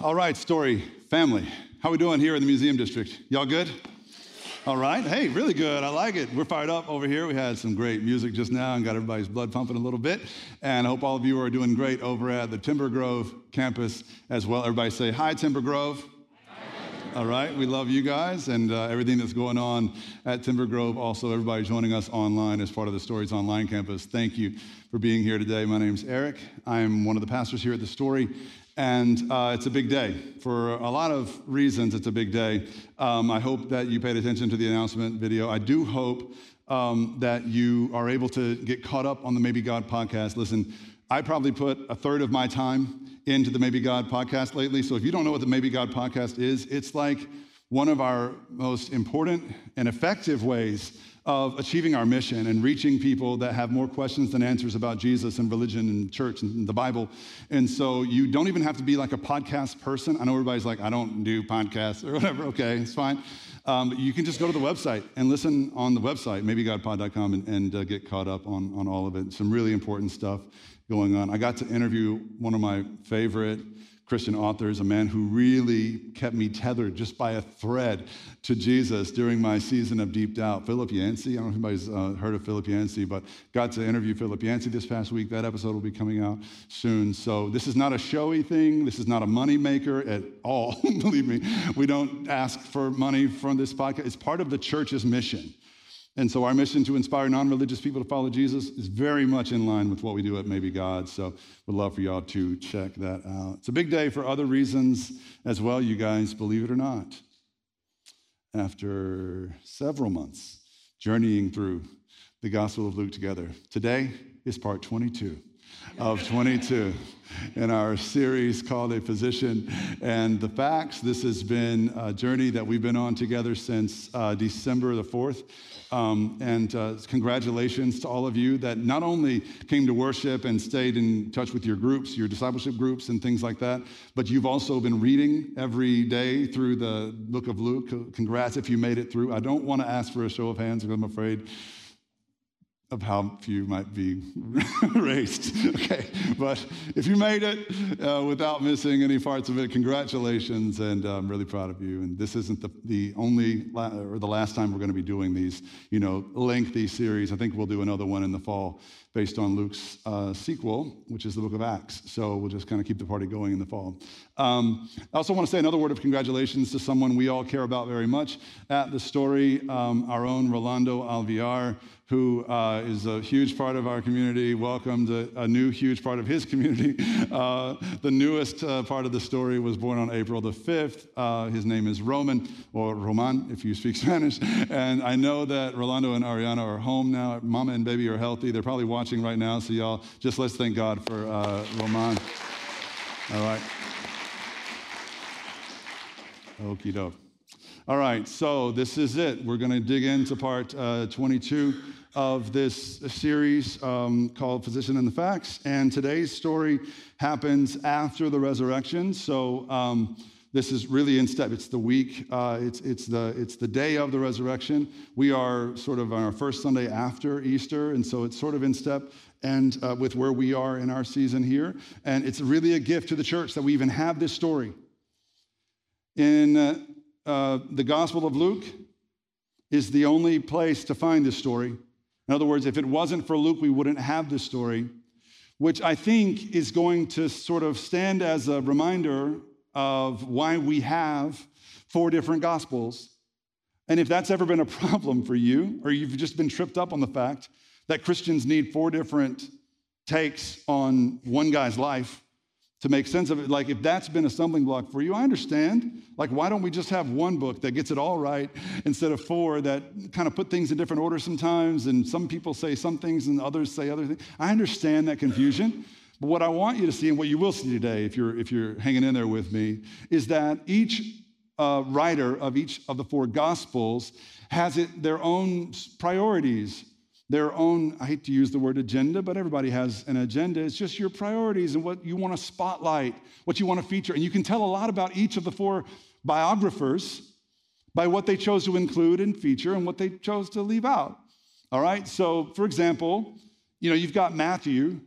All right, story, family. How we doing here in the museum district? Y'all good? All right. Hey, really good. I like it. We're fired up over here. We had some great music just now and got everybody's blood pumping a little bit. And I hope all of you are doing great over at the Timber Grove campus as well. Everybody say hi, Timber Grove. All right, we love you guys and uh, everything that's going on at Timber Grove. Also, everybody joining us online as part of the Stories Online campus. Thank you for being here today. My name is Eric. I'm one of the pastors here at the Story, and uh, it's a big day. For a lot of reasons, it's a big day. Um, I hope that you paid attention to the announcement video. I do hope um, that you are able to get caught up on the Maybe God podcast. Listen, I probably put a third of my time into the Maybe God podcast lately. So if you don't know what the Maybe God podcast is, it's like one of our most important and effective ways of achieving our mission and reaching people that have more questions than answers about Jesus and religion and church and the Bible. And so you don't even have to be like a podcast person. I know everybody's like, I don't do podcasts or whatever. Okay, it's fine. Um, you can just go to the website and listen on the website, maybegodpod.com, and, and uh, get caught up on, on all of it. Some really important stuff going on. I got to interview one of my favorite Christian authors, a man who really kept me tethered just by a thread to Jesus during my season of deep doubt. Philip Yancey, I don't know if anybody's uh, heard of Philip Yancey, but got to interview Philip Yancey this past week. That episode will be coming out soon. So this is not a showy thing. This is not a money maker at all. Believe me, we don't ask for money from this podcast. It's part of the church's mission. And so our mission to inspire non-religious people to follow Jesus is very much in line with what we do at Maybe God. So we'd love for y'all to check that out. It's a big day for other reasons as well, you guys, believe it or not. After several months journeying through the Gospel of Luke together, today is part 22 of 22 in our series called A Physician and the Facts. This has been a journey that we've been on together since uh, December the 4th. Um, and uh, congratulations to all of you that not only came to worship and stayed in touch with your groups, your discipleship groups, and things like that, but you've also been reading every day through the book of Luke. Congrats if you made it through. I don't want to ask for a show of hands because I'm afraid of how few might be raised. okay, but if you made it uh, without missing any parts of it, congratulations, and uh, I'm really proud of you. And this isn't the, the only la- or the last time we're going to be doing these, you know, lengthy series. I think we'll do another one in the fall based on Luke's uh, sequel, which is the book of Acts. So we'll just kind of keep the party going in the fall. Um, I also want to say another word of congratulations to someone we all care about very much at the story, um, our own Rolando Alviar who uh, is a huge part of our community, welcomed a, a new huge part of his community. Uh, the newest uh, part of the story was born on April the 5th. Uh, his name is Roman, or Roman if you speak Spanish. And I know that Rolando and Ariana are home now. Mama and baby are healthy. They're probably watching right now, so y'all just let's thank God for uh, Roman. All right. Okie doke. All right, so this is it. We're going to dig into part uh, 22 of this series um, called Physician and the Facts. And today's story happens after the resurrection. So um, this is really in step. It's the week, uh, it's, it's, the, it's the day of the resurrection. We are sort of on our first Sunday after Easter. And so it's sort of in step and uh, with where we are in our season here. And it's really a gift to the church that we even have this story. In uh, uh the Gospel of Luke, is the only place to find this story. In other words, if it wasn't for Luke, we wouldn't have this story, which I think is going to sort of stand as a reminder of why we have four different gospels. And if that's ever been a problem for you, or you've just been tripped up on the fact that Christians need four different takes on one guy's life, to make sense of it. Like, if that's been a stumbling block for you, I understand. Like, why don't we just have one book that gets it all right instead of four that kind of put things in different order sometimes? And some people say some things and others say other things. I understand that confusion. But what I want you to see, and what you will see today, if you're, if you're hanging in there with me, is that each uh, writer of each of the four gospels has it, their own priorities their own, I hate to use the word agenda, but everybody has an agenda. It's just your priorities and what you want to spotlight, what you want to feature. And you can tell a lot about each of the four biographers by what they chose to include and feature and what they chose to leave out. All right? So, for example, you know, you've got Matthew,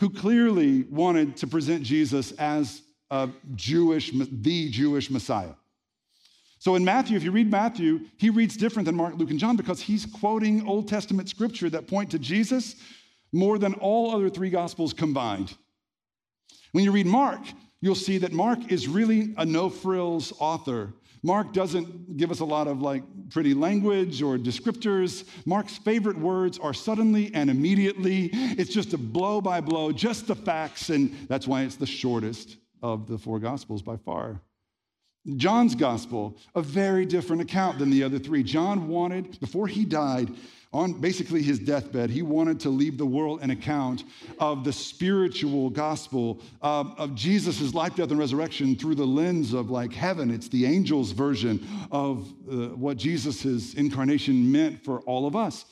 who clearly wanted to present Jesus as a Jewish, the Jewish Messiah. So in Matthew, if you read Matthew, he reads different than Mark, Luke, and John because he's quoting Old Testament scripture that point to Jesus more than all other three gospels combined. When you read Mark, you'll see that Mark is really a no frills author. Mark doesn't give us a lot of like pretty language or descriptors. Mark's favorite words are suddenly and immediately. It's just a blow by blow, just the facts, and that's why it's the shortest of the four gospels by far. John's gospel, a very different account than the other three. John wanted, before he died, on basically his deathbed, he wanted to leave the world an account of the spiritual gospel of, of Jesus' life, death, and resurrection through the lens of like heaven. It's the angel's version of uh, what Jesus' incarnation meant for all of us.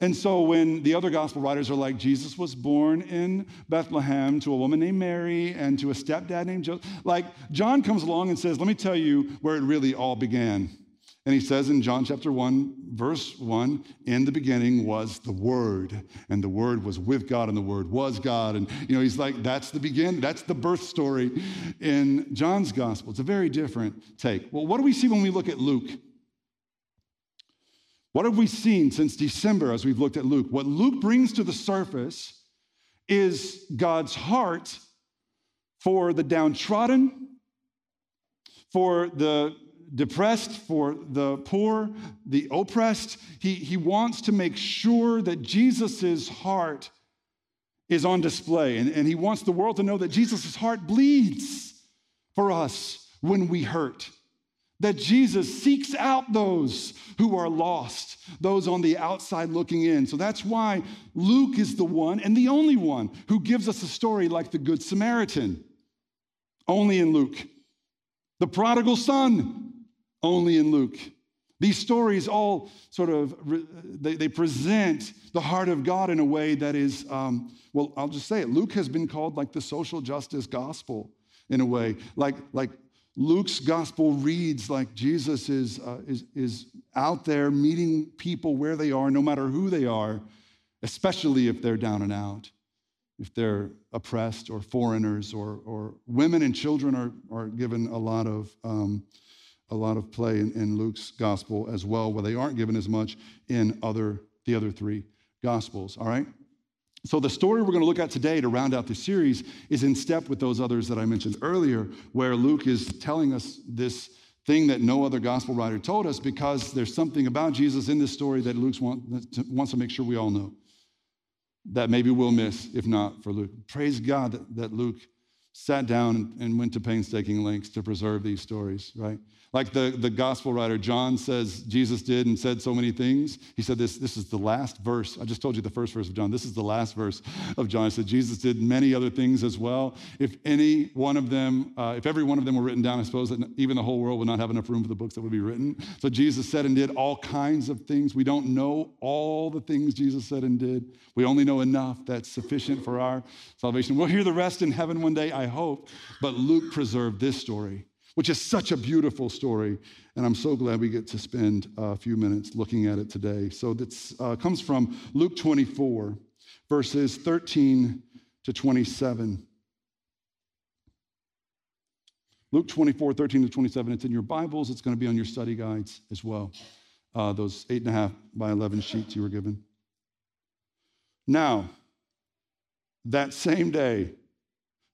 And so when the other gospel writers are like, Jesus was born in Bethlehem to a woman named Mary and to a stepdad named Joseph, like John comes along and says, let me tell you where it really all began. And he says in John chapter 1, verse 1, in the beginning was the Word, and the Word was with God, and the Word was God. And, you know, he's like, that's the begin, that's the birth story in John's gospel. It's a very different take. Well, what do we see when we look at Luke? What have we seen since December as we've looked at Luke? What Luke brings to the surface is God's heart for the downtrodden, for the depressed, for the poor, the oppressed. He, he wants to make sure that Jesus' heart is on display. And, and he wants the world to know that Jesus' heart bleeds for us when we hurt. That Jesus seeks out those who are lost, those on the outside looking in. So that's why Luke is the one and the only one who gives us a story like the Good Samaritan. Only in Luke. The prodigal son, only in Luke. These stories all sort of they, they present the heart of God in a way that is, um, well, I'll just say it. Luke has been called like the social justice gospel in a way, like like Luke's gospel reads like Jesus is uh, is is out there meeting people where they are, no matter who they are, especially if they're down and out, if they're oppressed or foreigners or or women and children are are given a lot of. Um, a lot of play in, in Luke's gospel as well, where they aren't given as much in other, the other three gospels, all right? So, the story we're going to look at today to round out the series is in step with those others that I mentioned earlier, where Luke is telling us this thing that no other gospel writer told us because there's something about Jesus in this story that Luke wants to make sure we all know that maybe we'll miss if not for Luke. Praise God that, that Luke sat down and went to painstaking lengths to preserve these stories, right? Like the, the gospel writer John says Jesus did and said so many things. He said this, this is the last verse. I just told you the first verse of John. This is the last verse of John. He said Jesus did many other things as well. If any one of them, uh, if every one of them were written down, I suppose that even the whole world would not have enough room for the books that would be written. So Jesus said and did all kinds of things. We don't know all the things Jesus said and did. We only know enough that's sufficient for our salvation. We'll hear the rest in heaven one day, I hope. But Luke preserved this story which is such a beautiful story. And I'm so glad we get to spend a few minutes looking at it today. So this uh, comes from Luke 24, verses 13 to 27. Luke 24, 13 to 27. It's in your Bibles. It's going to be on your study guides as well. Uh, those eight and a half by 11 sheets you were given. Now, that same day,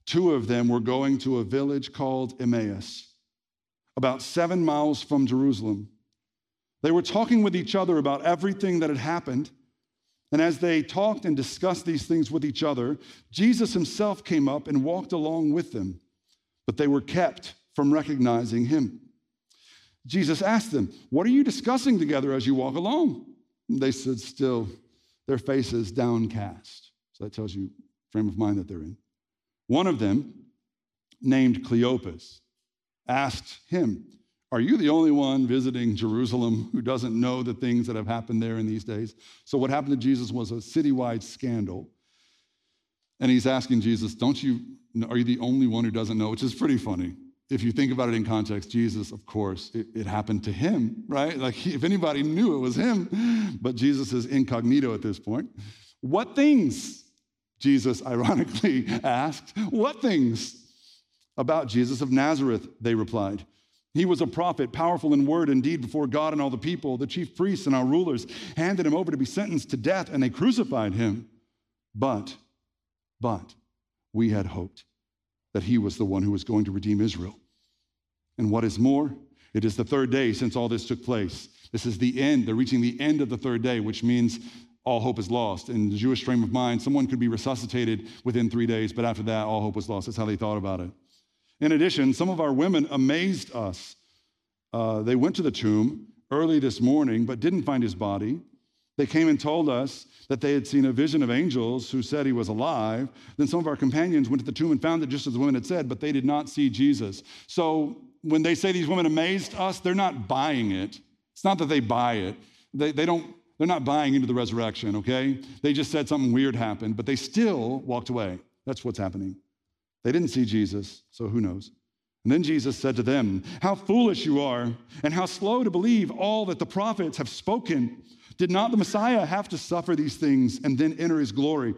two of them were going to a village called Emmaus about seven miles from Jerusalem. They were talking with each other about everything that had happened. And as they talked and discussed these things with each other, Jesus himself came up and walked along with them, but they were kept from recognizing him. Jesus asked them, What are you discussing together as you walk along? They stood still, their faces downcast. So that tells you frame of mind that they're in. One of them, named Cleopas, asked him, Are you the only one visiting Jerusalem who doesn't know the things that have happened there in these days? So, what happened to Jesus was a citywide scandal. And he's asking Jesus, Don't you, are you the only one who doesn't know? Which is pretty funny. If you think about it in context, Jesus, of course, it, it happened to him, right? Like, he, if anybody knew, it was him. But Jesus is incognito at this point. What things? Jesus ironically asked, What things? About Jesus of Nazareth, they replied. He was a prophet, powerful in word and deed before God and all the people. The chief priests and our rulers handed him over to be sentenced to death, and they crucified him. But, but, we had hoped that he was the one who was going to redeem Israel. And what is more, it is the third day since all this took place. This is the end. They're reaching the end of the third day, which means all hope is lost. In the Jewish frame of mind, someone could be resuscitated within three days, but after that, all hope was lost. That's how they thought about it. In addition, some of our women amazed us. Uh, they went to the tomb early this morning, but didn't find his body. They came and told us that they had seen a vision of angels who said he was alive. Then some of our companions went to the tomb and found it just as the women had said, but they did not see Jesus. So when they say these women amazed us, they're not buying it. It's not that they buy it. They, they don't, they're not buying into the resurrection, okay? They just said something weird happened, but they still walked away. That's what's happening. They didn't see Jesus, so who knows? And then Jesus said to them, How foolish you are, and how slow to believe all that the prophets have spoken. Did not the Messiah have to suffer these things and then enter his glory?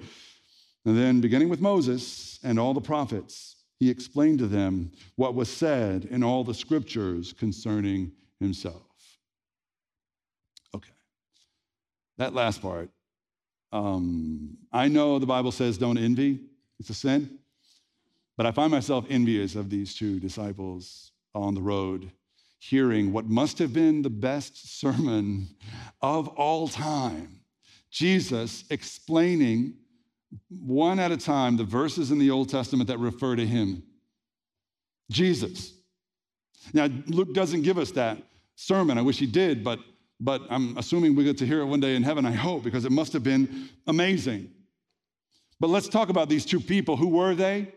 And then, beginning with Moses and all the prophets, he explained to them what was said in all the scriptures concerning himself. Okay. That last part. Um, I know the Bible says don't envy, it's a sin. But I find myself envious of these two disciples on the road, hearing what must have been the best sermon of all time. Jesus explaining one at a time the verses in the Old Testament that refer to him. Jesus. Now, Luke doesn't give us that sermon. I wish he did, but, but I'm assuming we get to hear it one day in heaven, I hope, because it must have been amazing. But let's talk about these two people. Who were they?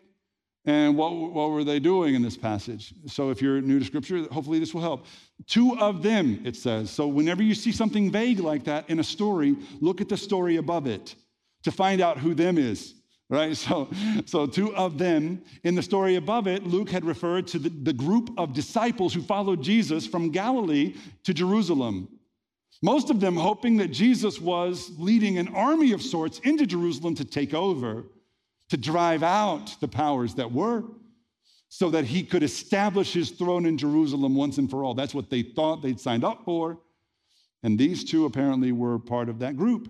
And what, what were they doing in this passage? So, if you're new to scripture, hopefully this will help. Two of them, it says. So, whenever you see something vague like that in a story, look at the story above it to find out who them is, right? So, so two of them. In the story above it, Luke had referred to the, the group of disciples who followed Jesus from Galilee to Jerusalem. Most of them hoping that Jesus was leading an army of sorts into Jerusalem to take over to drive out the powers that were so that he could establish his throne in Jerusalem once and for all. That's what they thought they'd signed up for. And these two apparently were part of that group.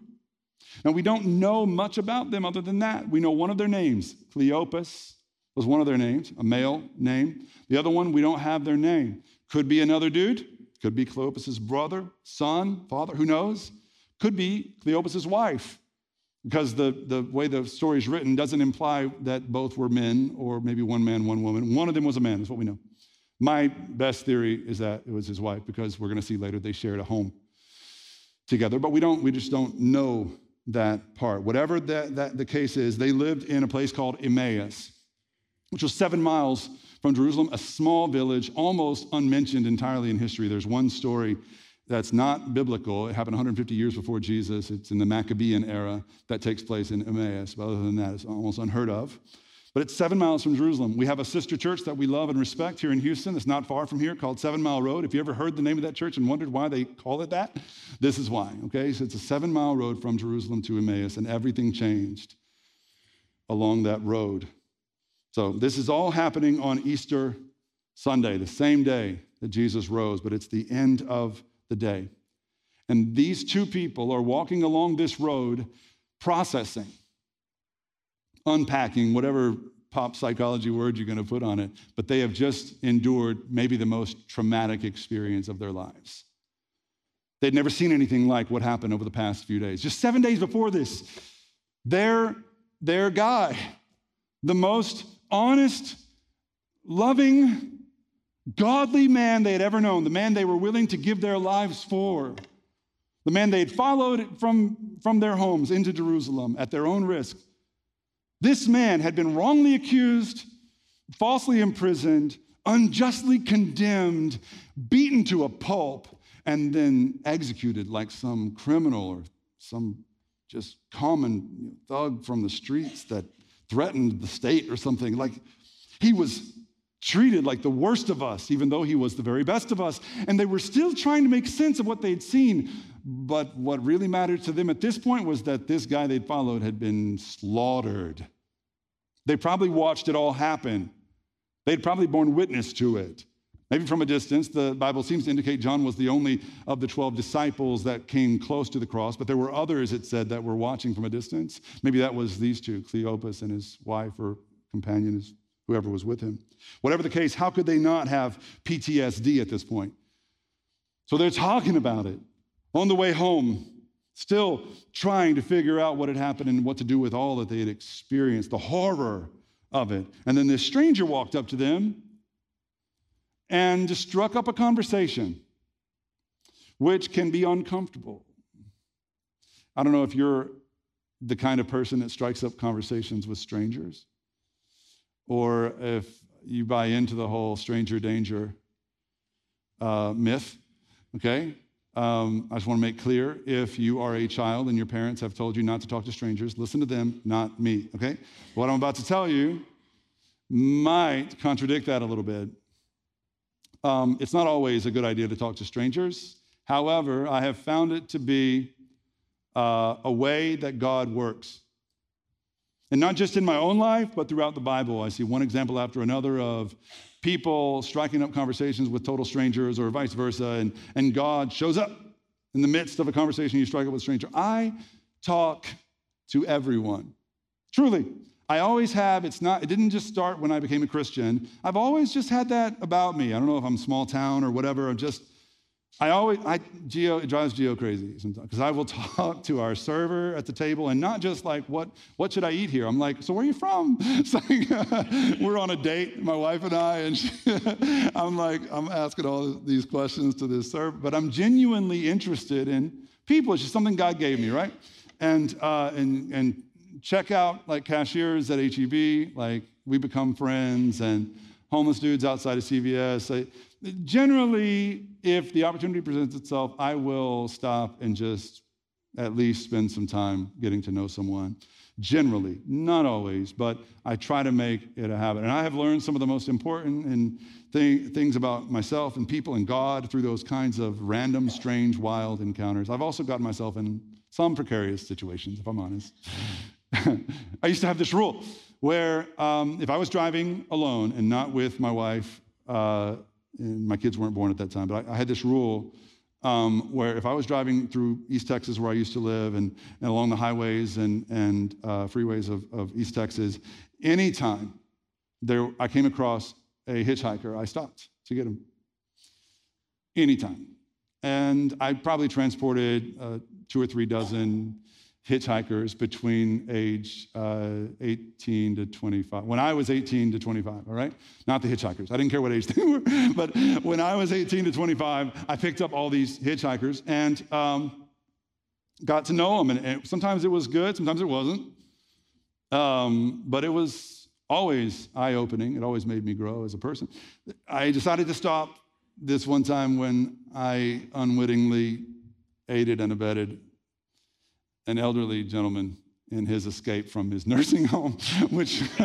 Now, we don't know much about them other than that. We know one of their names, Cleopas was one of their names, a male name. The other one, we don't have their name. Could be another dude, could be Cleopas's brother, son, father, who knows? Could be Cleopas's wife because the, the way the story is written doesn't imply that both were men or maybe one man, one woman. One of them was a man, is what we know. My best theory is that it was his wife because we're going to see later they shared a home together, but we don't, we just don't know that part. Whatever that, that the case is, they lived in a place called Emmaus, which was seven miles from Jerusalem, a small village, almost unmentioned entirely in history. There's one story that's not biblical. It happened 150 years before Jesus. It's in the Maccabean era that takes place in Emmaus. But other than that, it's almost unheard of. But it's seven miles from Jerusalem. We have a sister church that we love and respect here in Houston. It's not far from here called Seven Mile Road. If you ever heard the name of that church and wondered why they call it that, this is why. Okay, so it's a seven mile road from Jerusalem to Emmaus, and everything changed along that road. So this is all happening on Easter Sunday, the same day that Jesus rose, but it's the end of the day. And these two people are walking along this road processing, unpacking, whatever pop psychology word you're going to put on it, but they have just endured maybe the most traumatic experience of their lives. They'd never seen anything like what happened over the past few days. Just seven days before this, their, their guy, the most honest, loving, godly man they had ever known, the man they were willing to give their lives for, the man they had followed from, from their homes into Jerusalem at their own risk. This man had been wrongly accused, falsely imprisoned, unjustly condemned, beaten to a pulp, and then executed like some criminal or some just common thug from the streets that threatened the state or something. Like he was treated like the worst of us, even though he was the very best of us. And they were still trying to make sense of what they'd seen. But what really mattered to them at this point was that this guy they'd followed had been slaughtered. They probably watched it all happen, They'd probably borne witness to it. Maybe from a distance, the Bible seems to indicate John was the only of the 12 disciples that came close to the cross, but there were others, it said, that were watching from a distance. Maybe that was these two, Cleopas and his wife or companion, his, whoever was with him. Whatever the case, how could they not have PTSD at this point? So they're talking about it on the way home, still trying to figure out what had happened and what to do with all that they had experienced, the horror of it. And then this stranger walked up to them and struck up a conversation, which can be uncomfortable. I don't know if you're the kind of person that strikes up conversations with strangers, or if you buy into the whole stranger danger uh, myth, okay? Um, I just want to make clear if you are a child and your parents have told you not to talk to strangers, listen to them, not me, okay? What I'm about to tell you might contradict that a little bit. Um, it's not always a good idea to talk to strangers. However, I have found it to be uh, a way that God works. And not just in my own life, but throughout the Bible. I see one example after another of people striking up conversations with total strangers or vice versa, and, and God shows up in the midst of a conversation you strike up with a stranger. I talk to everyone. Truly. I always have. It's not, it didn't just start when I became a Christian. I've always just had that about me. I don't know if I'm small town or whatever. I'm just, I always, I, Geo, it drives Geo crazy sometimes because I will talk to our server at the table and not just like, what, what should I eat here? I'm like, so where are you from? It's like, we're on a date, my wife and I, and she, I'm like, I'm asking all these questions to this server, but I'm genuinely interested in people. It's just something God gave me, right? And, uh, and, and check out like cashiers at HEB, like we become friends, and homeless dudes outside of CVS. I, generally, if the opportunity presents itself, I will stop and just at least spend some time getting to know someone. Generally, not always, but I try to make it a habit. And I have learned some of the most important and th- things about myself and people and God through those kinds of random, strange, wild encounters. I've also gotten myself in some precarious situations, if I'm honest. I used to have this rule where um, if I was driving alone and not with my wife, uh, and my kids weren't born at that time, but I, I had this rule um, where if I was driving through East Texas, where I used to live, and, and along the highways and, and uh, freeways of, of East Texas, anytime there, I came across a hitchhiker, I stopped to get him. Anytime. And I probably transported uh, two or three dozen hitchhikers between age uh, 18 to 25. When I was 18 to 25, all right? Not the hitchhikers. I didn't care what age they were. But when I was 18 to 25, I picked up all these hitchhikers and um, got to know them. And, and, sometimes it was good, sometimes it wasn't. Um, but it was always eye opening. It always made me grow as a person. I decided to stop this one time when I unwittingly aided and abetted an elderly gentleman in his escape from his nursing home, which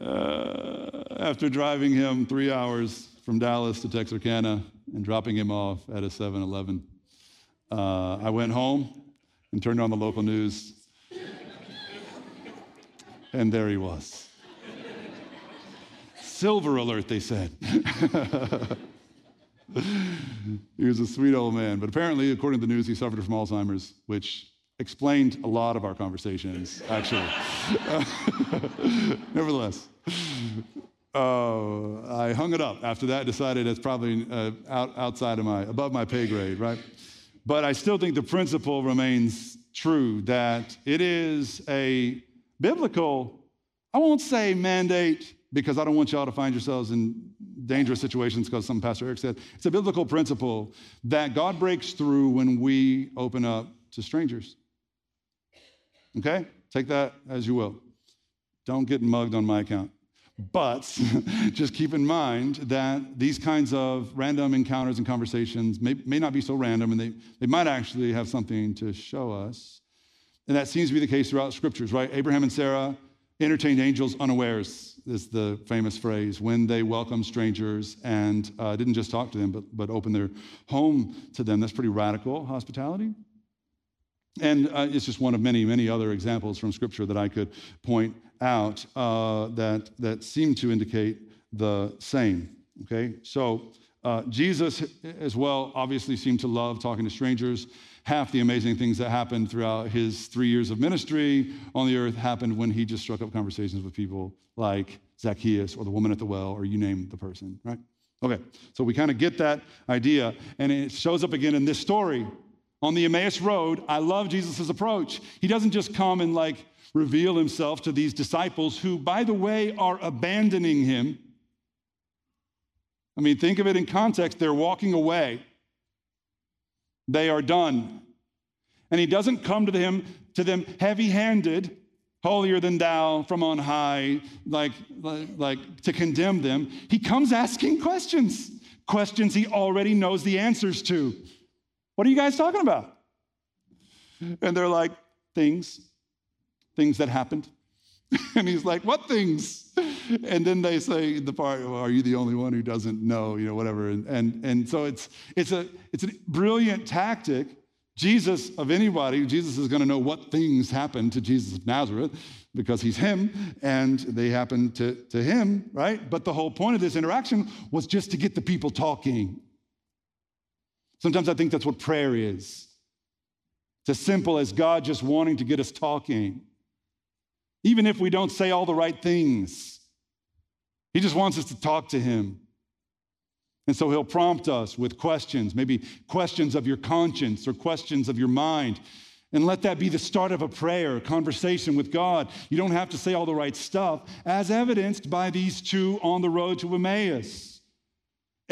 uh, after driving him three hours from Dallas to Texarkana and dropping him off at a 7 Eleven, uh, I went home and turned on the local news, and there he was. Silver alert, they said. he was a sweet old man. But apparently, according to the news, he suffered from Alzheimer's, which explained a lot of our conversations, actually. Nevertheless, uh, I hung it up after that, decided it's probably uh, out, outside of my, above my pay grade, right? But I still think the principle remains true that it is a biblical, I won't say mandate because I don't want y'all to find yourselves in dangerous situations because some Pastor Eric said. It's a biblical principle that God breaks through when we open up to strangers. Okay? Take that as you will. Don't get mugged on my account. But just keep in mind that these kinds of random encounters and conversations may, may not be so random and they, they might actually have something to show us. And that seems to be the case throughout scriptures, right? Abraham and Sarah entertained angels unawares, is the famous phrase, when they welcomed strangers and uh, didn't just talk to them, but, but open their home to them. That's pretty radical hospitality. And uh, it's just one of many, many other examples from Scripture that I could point out uh, that, that seem to indicate the same. Okay, so uh, Jesus as well obviously seemed to love talking to strangers. Half the amazing things that happened throughout his three years of ministry on the earth happened when he just struck up conversations with people like Zacchaeus or the woman at the well, or you name the person, right? Okay, so we kind of get that idea, and it shows up again in this story. On the Emmaus Road, I love Jesus' approach. He doesn't just come and like reveal himself to these disciples who, by the way, are abandoning him. I mean, think of it in context. They're walking away, they are done. And he doesn't come to them, to them heavy handed, holier than thou from on high, like, like, like to condemn them. He comes asking questions, questions he already knows the answers to. What are you guys talking about? And they're like, things, things that happened. and he's like, what things? And then they say the part, well, are you the only one who doesn't know, you know, whatever. And, and, and so it's, it's, a, it's a brilliant tactic. Jesus, of anybody, Jesus is going to know what things happened to Jesus of Nazareth because he's him and they happened to, to him, right? But the whole point of this interaction was just to get the people talking. Sometimes I think that's what prayer is. It's as simple as God just wanting to get us talking. Even if we don't say all the right things, He just wants us to talk to Him. And so He'll prompt us with questions, maybe questions of your conscience or questions of your mind. And let that be the start of a prayer, a conversation with God. You don't have to say all the right stuff, as evidenced by these two on the road to Emmaus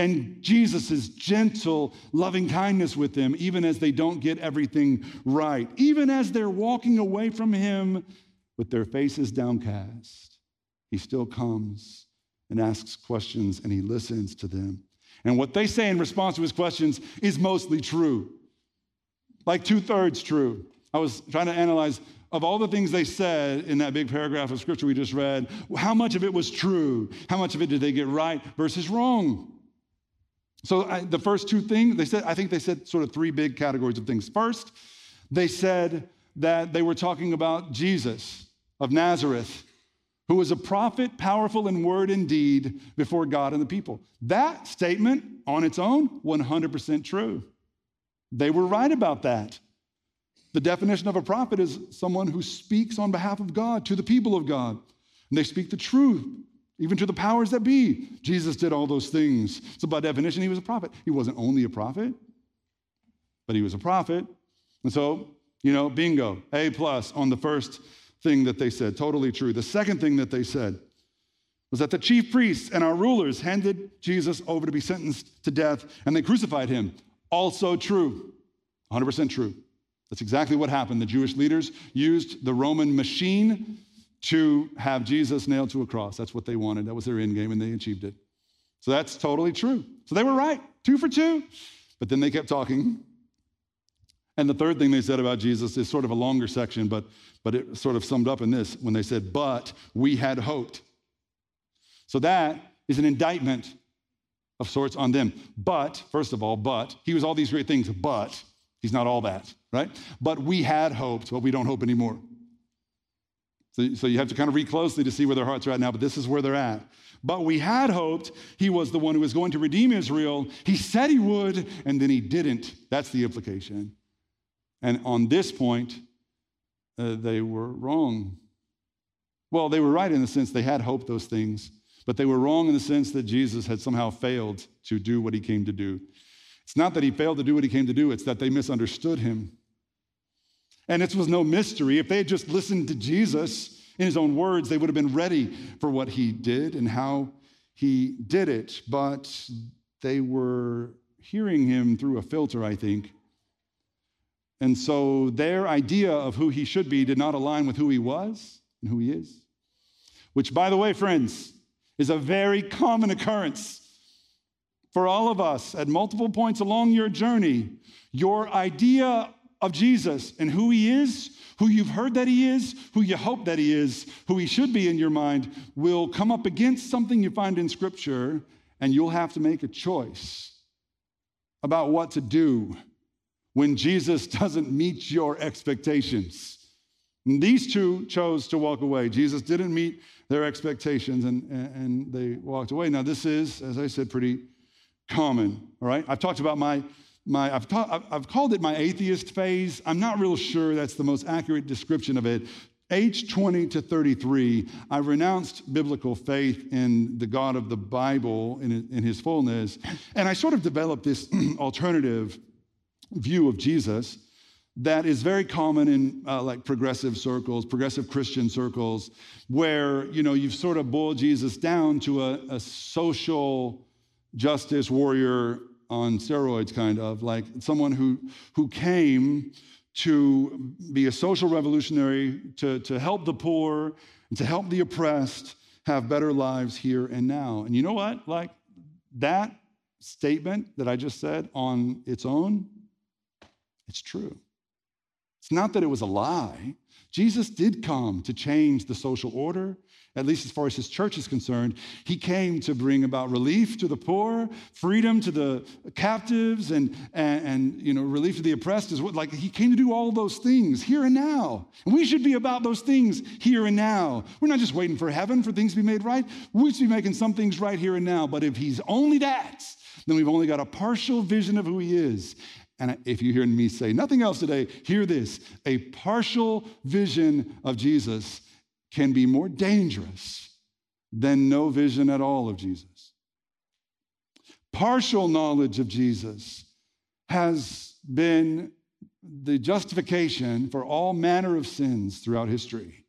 and Jesus' gentle loving kindness with them, even as they don't get everything right, even as they're walking away from Him with their faces downcast. He still comes and asks questions and He listens to them. And what they say in response to His questions is mostly true, like two thirds true. I was trying to analyze of all the things they said in that big paragraph of scripture we just read, how much of it was true? How much of it did they get right versus wrong? So I, the first two things they said, I think they said sort of three big categories of things. First, they said that they were talking about Jesus of Nazareth, who was a prophet, powerful in word and deed before God and the people. That statement on its own, 100% true. They were right about that. The definition of a prophet is someone who speaks on behalf of God to the people of God. And they speak the truth even to the powers that be. Jesus did all those things. So, by definition, he was a prophet. He wasn't only a prophet, but he was a prophet. And so, you know, bingo, A plus on the first thing that they said. Totally true. The second thing that they said was that the chief priests and our rulers handed Jesus over to be sentenced to death and they crucified him. Also true. 100% true. That's exactly what happened. The Jewish leaders used the Roman machine to have Jesus nailed to a cross. That's what they wanted. That was their end game, and they achieved it. So that's totally true. So they were right, two for two. But then they kept talking. And the third thing they said about Jesus is sort of a longer section, but, but it sort of summed up in this when they said, But we had hoped. So that is an indictment of sorts on them. But, first of all, but, he was all these great things, but he's not all that, right? But we had hoped, but we don't hope anymore. So, so you have to kind of read closely to see where their hearts are at now, but this is where they're at. But we had hoped he was the one who was going to redeem Israel. He said he would, and then he didn't. That's the implication. And on this point, uh, they were wrong. Well, they were right in the sense they had hoped those things, but they were wrong in the sense that Jesus had somehow failed to do what he came to do. It's not that he failed to do what he came to do, it's that they misunderstood him. And it was no mystery. If they had just listened to Jesus in his own words, they would have been ready for what he did and how he did it. But they were hearing him through a filter, I think. And so their idea of who he should be did not align with who he was and who he is. Which, by the way, friends, is a very common occurrence for all of us at multiple points along your journey. Your idea of Jesus and who he is, who you've heard that he is, who you hope that he is, who he should be in your mind, will come up against something you find in Scripture, and you'll have to make a choice about what to do when Jesus doesn't meet your expectations. And these two chose to walk away. Jesus didn't meet their expectations and, and they walked away. Now, this is, as I said, pretty common, all right? I've talked about my, my I've, ta- I've called it my atheist phase. I'm not real sure that's the most accurate description of it. Age 20 to 33, I renounced biblical faith in the God of the Bible in, in his fullness, and I sort of developed this alternative view of Jesus that is very common in uh, like progressive circles, progressive Christian circles, where you know you've sort of boiled Jesus down to a, a social justice warrior on steroids, kind of like someone who who came to be a social revolutionary, to, to help the poor, and to help the oppressed have better lives here and now. And you know what? Like that statement that I just said on its own, it's true. It's not that it was a lie. Jesus did come to change the social order, at least as far as his church is concerned. He came to bring about relief to the poor, freedom to the captives, and, and, and you know, relief to the oppressed. Is what, like he came to do all those things here and now. And we should be about those things here and now. We're not just waiting for heaven for things to be made right. We should be making some things right here and now. But if he's only that, then we've only got a partial vision of who he is. And if you hear me say nothing else today, hear this a partial vision of Jesus can be more dangerous than no vision at all of Jesus. Partial knowledge of Jesus has been the justification for all manner of sins throughout history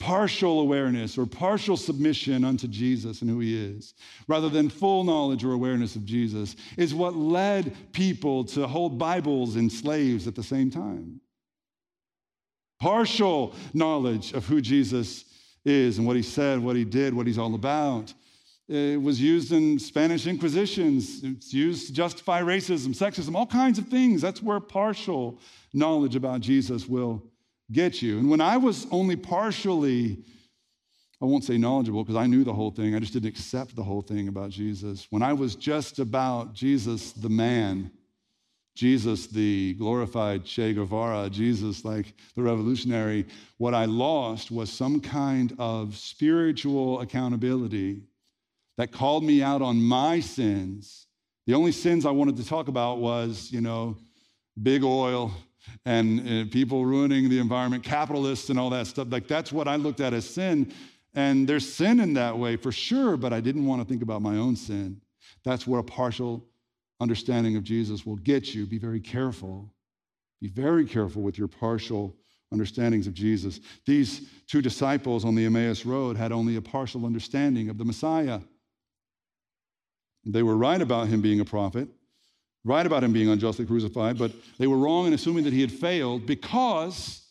partial awareness or partial submission unto Jesus and who he is, rather than full knowledge or awareness of Jesus, is what led people to hold Bibles and slaves at the same time. Partial knowledge of who Jesus is and what he said, what he did, what he's all about. It was used in Spanish Inquisitions. It's used to justify racism, sexism, all kinds of things. That's where partial knowledge about Jesus will get you. And when I was only partially, I won't say knowledgeable because I knew the whole thing, I just didn't accept the whole thing about Jesus. When I was just about Jesus the man, Jesus the glorified Che Guevara, Jesus like the revolutionary, what I lost was some kind of spiritual accountability that called me out on my sins. The only sins I wanted to talk about was, you know, big oil, and uh, people ruining the environment, capitalists and all that stuff. Like that's what I looked at as sin. And there's sin in that way for sure, but I didn't want to think about my own sin. That's where a partial understanding of Jesus will get you. Be very careful. Be very careful with your partial understandings of Jesus. These two disciples on the Emmaus Road had only a partial understanding of the Messiah. They were right about him being a prophet, right about him being unjustly crucified, but they were wrong in assuming that he had failed because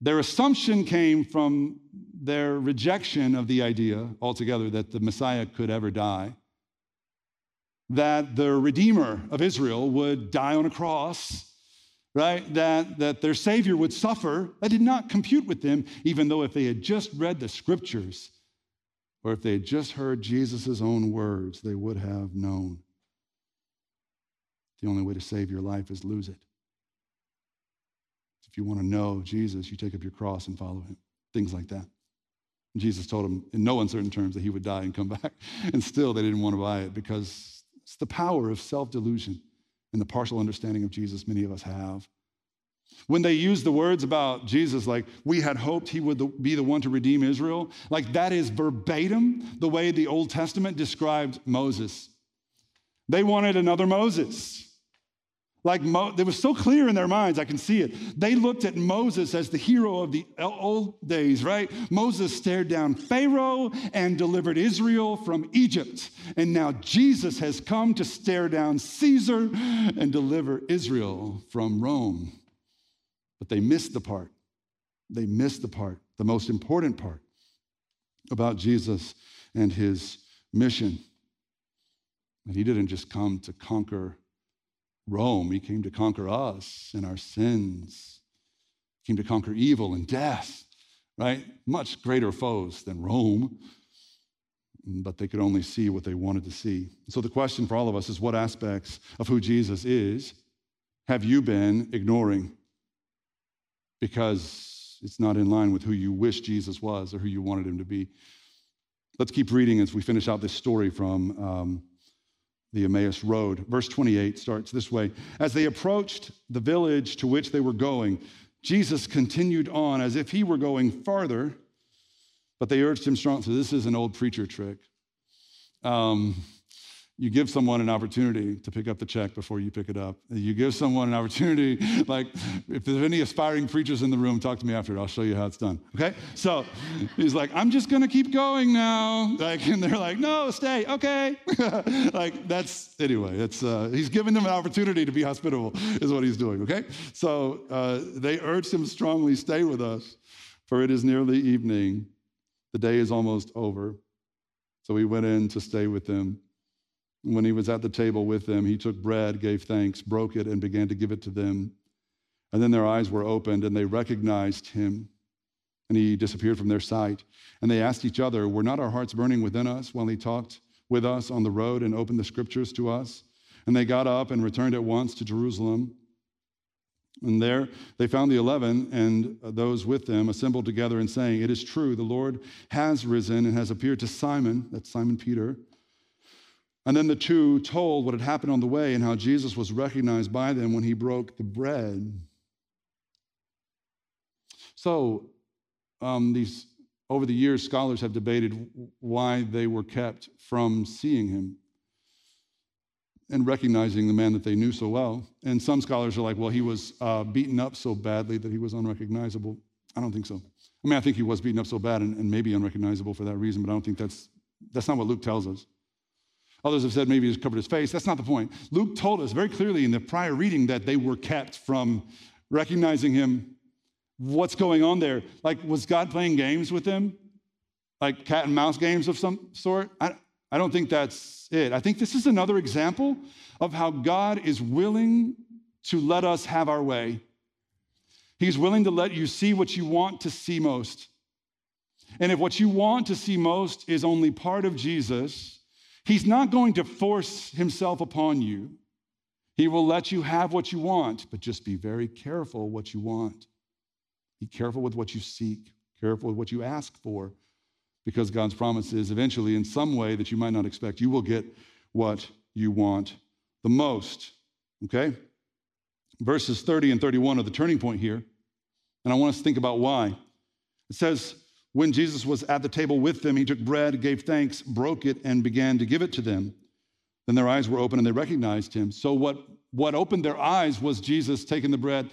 their assumption came from their rejection of the idea altogether that the Messiah could ever die, that the Redeemer of Israel would die on a cross. Right? That, that their Savior would suffer. That did not compute with them, even though if they had just read the scriptures or if they had just heard Jesus' own words, they would have known. The only way to save your life is lose it. If you want to know Jesus, you take up your cross and follow him. Things like that. And Jesus told them in no uncertain terms that he would die and come back. And still they didn't want to buy it because it's the power of self delusion and the partial understanding of Jesus many of us have. When they use the words about Jesus, like we had hoped he would be the one to redeem Israel, like that is verbatim the way the Old Testament described Moses. They wanted another Moses. Like Mo, it was so clear in their minds, I can see it. They looked at Moses as the hero of the old days, right? Moses stared down Pharaoh and delivered Israel from Egypt. And now Jesus has come to stare down Caesar and deliver Israel from Rome. But they missed the part. They missed the part, the most important part about Jesus and his mission. And he didn't just come to conquer Rome. He came to conquer us and our sins. He came to conquer evil and death, right? Much greater foes than Rome. But they could only see what they wanted to see. So the question for all of us is what aspects of who Jesus is have you been ignoring because it's not in line with who you wish Jesus was or who you wanted him to be? Let's keep reading as we finish out this story from um, the Emmaus Road. Verse 28 starts this way As they approached the village to which they were going, Jesus continued on as if he were going farther, but they urged him strongly. So, this is an old preacher trick. Um, you give someone an opportunity to pick up the check before you pick it up. You give someone an opportunity, like if there's any aspiring preachers in the room, talk to me after. I'll show you how it's done. Okay? So he's like, I'm just gonna keep going now. Like, and they're like, no, stay. Okay. like that's anyway. It's uh, he's giving them an opportunity to be hospitable, is what he's doing. Okay? So uh, they urged him strongly, stay with us, for it is nearly evening. The day is almost over. So he went in to stay with them. When he was at the table with them, he took bread, gave thanks, broke it, and began to give it to them. And then their eyes were opened and they recognized him. And he disappeared from their sight. And they asked each other, Were not our hearts burning within us while he talked with us on the road and opened the scriptures to us? And they got up and returned at once to Jerusalem. And there they found the eleven and those with them assembled together and saying, It is true, the Lord has risen and has appeared to Simon, that's Simon Peter. And then the two told what had happened on the way and how Jesus was recognized by them when he broke the bread. So, um, these over the years, scholars have debated why they were kept from seeing him and recognizing the man that they knew so well. And some scholars are like, well, he was uh, beaten up so badly that he was unrecognizable. I don't think so. I mean, I think he was beaten up so bad and, and maybe unrecognizable for that reason, but I don't think that's, that's not what Luke tells us. Others have said maybe he's covered his face. That's not the point. Luke told us very clearly in the prior reading that they were kept from recognizing him. What's going on there? Like, was God playing games with them? Like cat and mouse games of some sort? I, I don't think that's it. I think this is another example of how God is willing to let us have our way. He's willing to let you see what you want to see most. And if what you want to see most is only part of Jesus, He's not going to force himself upon you. He will let you have what you want, but just be very careful what you want. Be careful with what you seek, careful with what you ask for, because God's promise is eventually, in some way that you might not expect, you will get what you want the most. Okay? Verses 30 and 31 are the turning point here, and I want us to think about why. It says, when Jesus was at the table with them, he took bread, gave thanks, broke it, and began to give it to them. Then their eyes were open and they recognized him. So, what, what opened their eyes was Jesus taking the bread,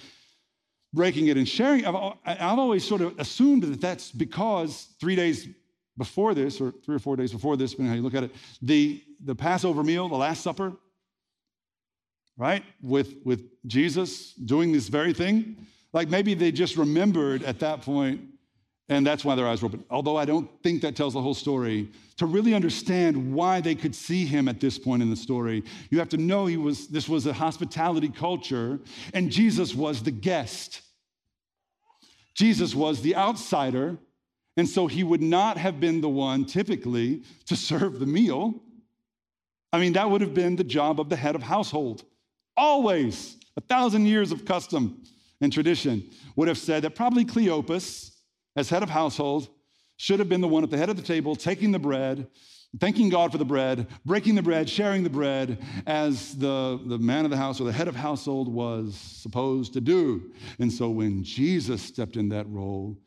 breaking it, and sharing. I've, I've always sort of assumed that that's because three days before this, or three or four days before this, depending how you look at it, the, the Passover meal, the Last Supper, right, with, with Jesus doing this very thing, like maybe they just remembered at that point and that's why their eyes were open. Although I don't think that tells the whole story. To really understand why they could see him at this point in the story, you have to know he was, this was a hospitality culture, and Jesus was the guest. Jesus was the outsider, and so he would not have been the one typically to serve the meal. I mean, that would have been the job of the head of household. Always, a thousand years of custom and tradition would have said that probably Cleopas, as head of household, should have been the one at the head of the table taking the bread, thanking God for the bread, breaking the bread, sharing the bread, as the, the man of the house or the head of household was supposed to do. And so when Jesus stepped in that role,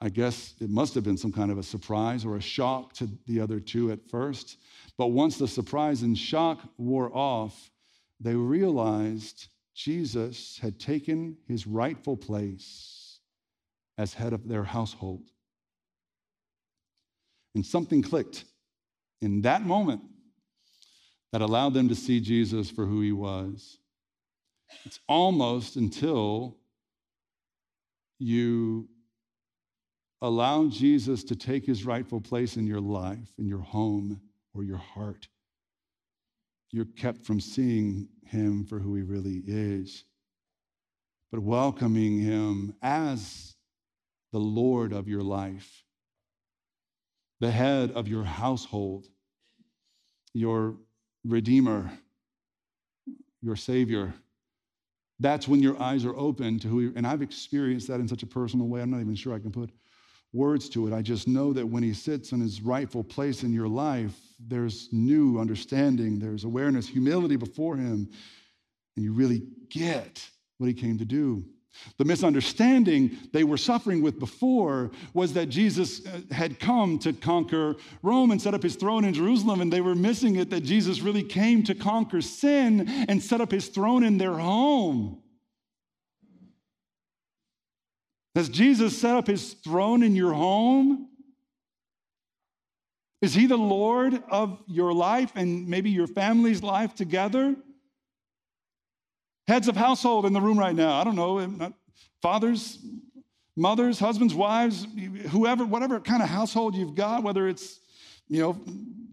I guess it must have been some kind of a surprise or a shock to the other two at first. But once the surprise and shock wore off, they realized Jesus had taken his rightful place as head of their household. And something clicked in that moment that allowed them to see Jesus for who he was. It's almost until you allow Jesus to take his rightful place in your life, in your home, or your heart. You're kept from seeing him for who he really is, but welcoming him as the Lord of your life, the head of your household, your Redeemer, your Savior, That's when your eyes are open to who, he, and I've experienced that in such a personal way. I'm not even sure I can put words to it. I just know that when he sits in his rightful place in your life, there's new understanding, there's awareness, humility before him, and you really get what he came to do. The misunderstanding they were suffering with before was that Jesus uh, had come to conquer Rome and set up his throne in Jerusalem, and they were missing it that Jesus really came to conquer sin and set up his throne in their home. Has Jesus set up his throne in your home? Is he the Lord of your life and maybe your family's life together? Heads of household in the room right now. I don't know, eh, fathers, mothers, husbands, wives, whoever, whatever kind of household you've got, whether it's, you know,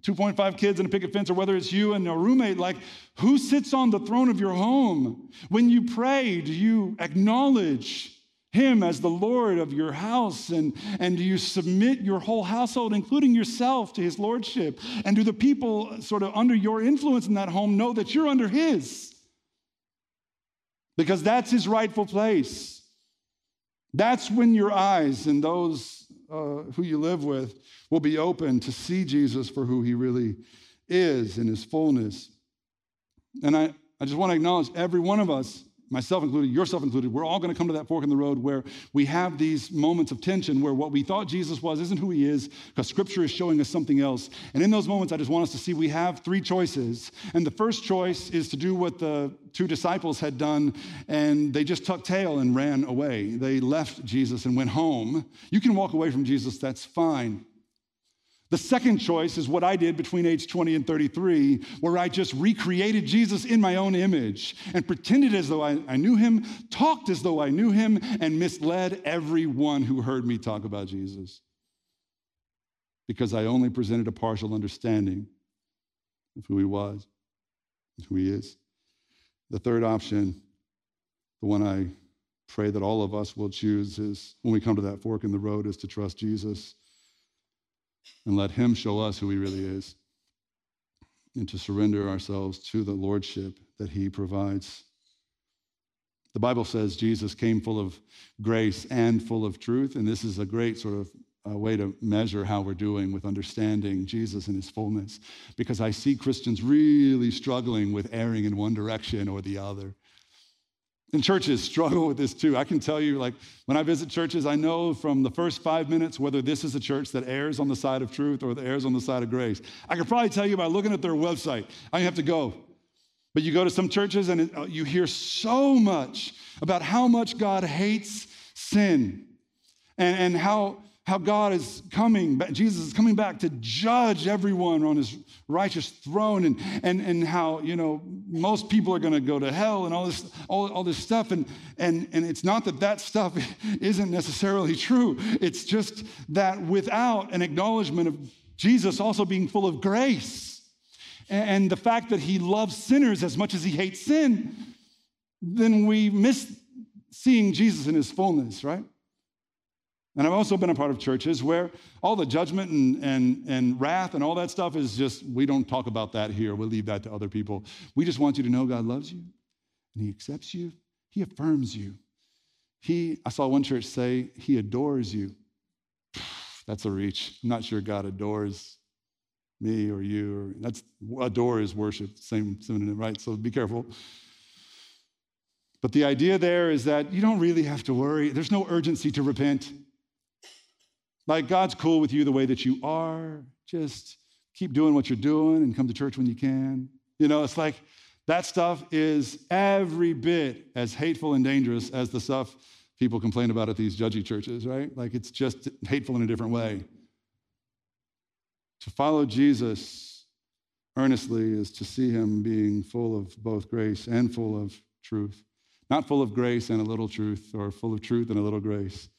2.5 kids and a picket fence, or whether it's you and a roommate, like who sits on the throne of your home? When you pray, do you acknowledge him as the Lord of your house? And, and do you submit your whole household, including yourself, to his lordship? And do the people sort of under your influence in that home know that you're under his? Because that's his rightful place. That's when your eyes and those uh, who you live with will be open to see Jesus for who he really is in his fullness. And I, I just want to acknowledge every one of us myself included, yourself included, we're all going to come to that fork in the road where we have these moments of tension where what we thought Jesus was isn't who he is because scripture is showing us something else. And in those moments, I just want us to see we have three choices. And the first choice is to do what the two disciples had done, and they just tucked tail and ran away. They left Jesus and went home. You can walk away from Jesus, that's fine. The second choice is what I did between age 20 and 33, where I just recreated Jesus in my own image and pretended as though I, I, knew him, talked as though I knew him, and misled everyone who heard me talk about Jesus. Because I only presented a partial understanding of who he was, who he is. The third option, the one I pray that all of us will choose, is when we come to that fork in the road, is to trust Jesus and let Him show us who He really is and to surrender ourselves to the Lordship that He provides. The Bible says Jesus came full of grace and full of truth, and this is a great sort of uh, way to measure how we're doing with understanding Jesus in his fullness. Because I see Christians really struggling with erring in one direction or the other. And churches struggle with this too. I can tell you, like, when I visit churches, I know from the first five minutes whether this is a church that errs on the side of truth or that errs on the side of grace. I can probably tell you by looking at their website. I have to go. But you go to some churches and it, uh, you hear so much about how much God hates sin and, and how how God is coming, Jesus is coming back to judge everyone on his righteous throne, and, and, and how, you know, most people are going to go to hell and all this, all, all this stuff. And, and, and it's not that that stuff isn't necessarily true, it's just that without an acknowledgement of Jesus also being full of grace and the fact that he loves sinners as much as he hates sin, then we miss seeing Jesus in his fullness, right? And I've also been a part of churches where all the judgment and, and, and wrath and all that stuff is just, we don't talk about that here. We'll leave that to other people. We just want you to know God loves you and He accepts you, He affirms you. He, I saw one church say, He adores you. That's a reach. I'm not sure God adores me or you. Or, that's adore is worship, same synonym, right? So be careful. But the idea there is that you don't really have to worry. There's no urgency to repent. Like God's cool with you the way that you are. Just keep doing what you're doing and come to church when you can. You know, it's like that stuff is every bit as hateful and dangerous as the stuff people complain about at these judgy churches, right? Like it's just hateful in a different way. To follow Jesus earnestly is to see him being full of both grace and full of truth. Not full of grace and a little truth, or full of truth and a little grace,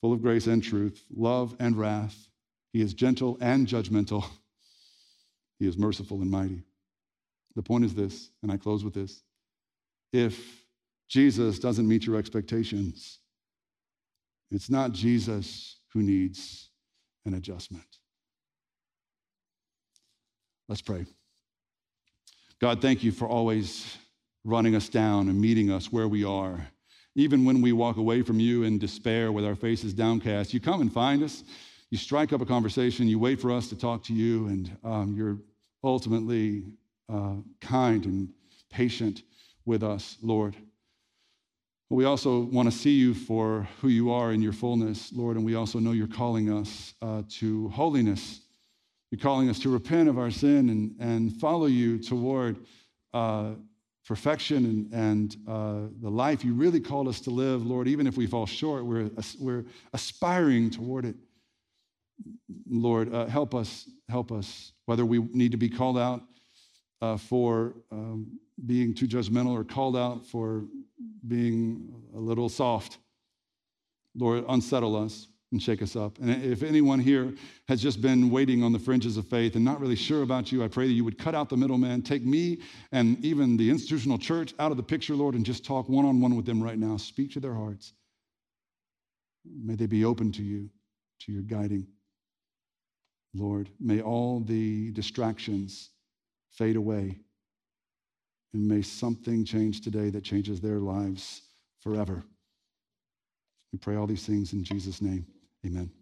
full of grace and truth, love and wrath. He is gentle and judgmental. He is merciful and mighty. The point is this, and I close with this. If Jesus doesn't meet your expectations, it's not Jesus who needs an adjustment. Let's pray. God, thank you for always running us down and meeting us where we are. Even when we walk away from you in despair with our faces downcast, you come and find us. You strike up a conversation. You wait for us to talk to you, and um, you're ultimately uh, kind and patient with us, Lord. But We also want to see you for who you are in your fullness, Lord, and we also know you're calling us uh, to holiness. You're calling us to repent of our sin and, and follow you toward uh, perfection and, and uh, the life you really called us to live, Lord. Even if we fall short, we're, we're aspiring toward it. Lord, uh, help us, help us, whether we need to be called out uh, for um, being too judgmental or called out for being a little soft. Lord, unsettle us and shake us up. And if anyone here has just been waiting on the fringes of faith and not really sure about you, I pray that you would cut out the middleman, take me and even the institutional church out of the picture, Lord, and just talk one on one with them right now. Speak to their hearts. May they be open to you, to your guiding. Lord, may all the distractions fade away. And may something change today that changes their lives forever. We pray all these things in Jesus' name. Amen.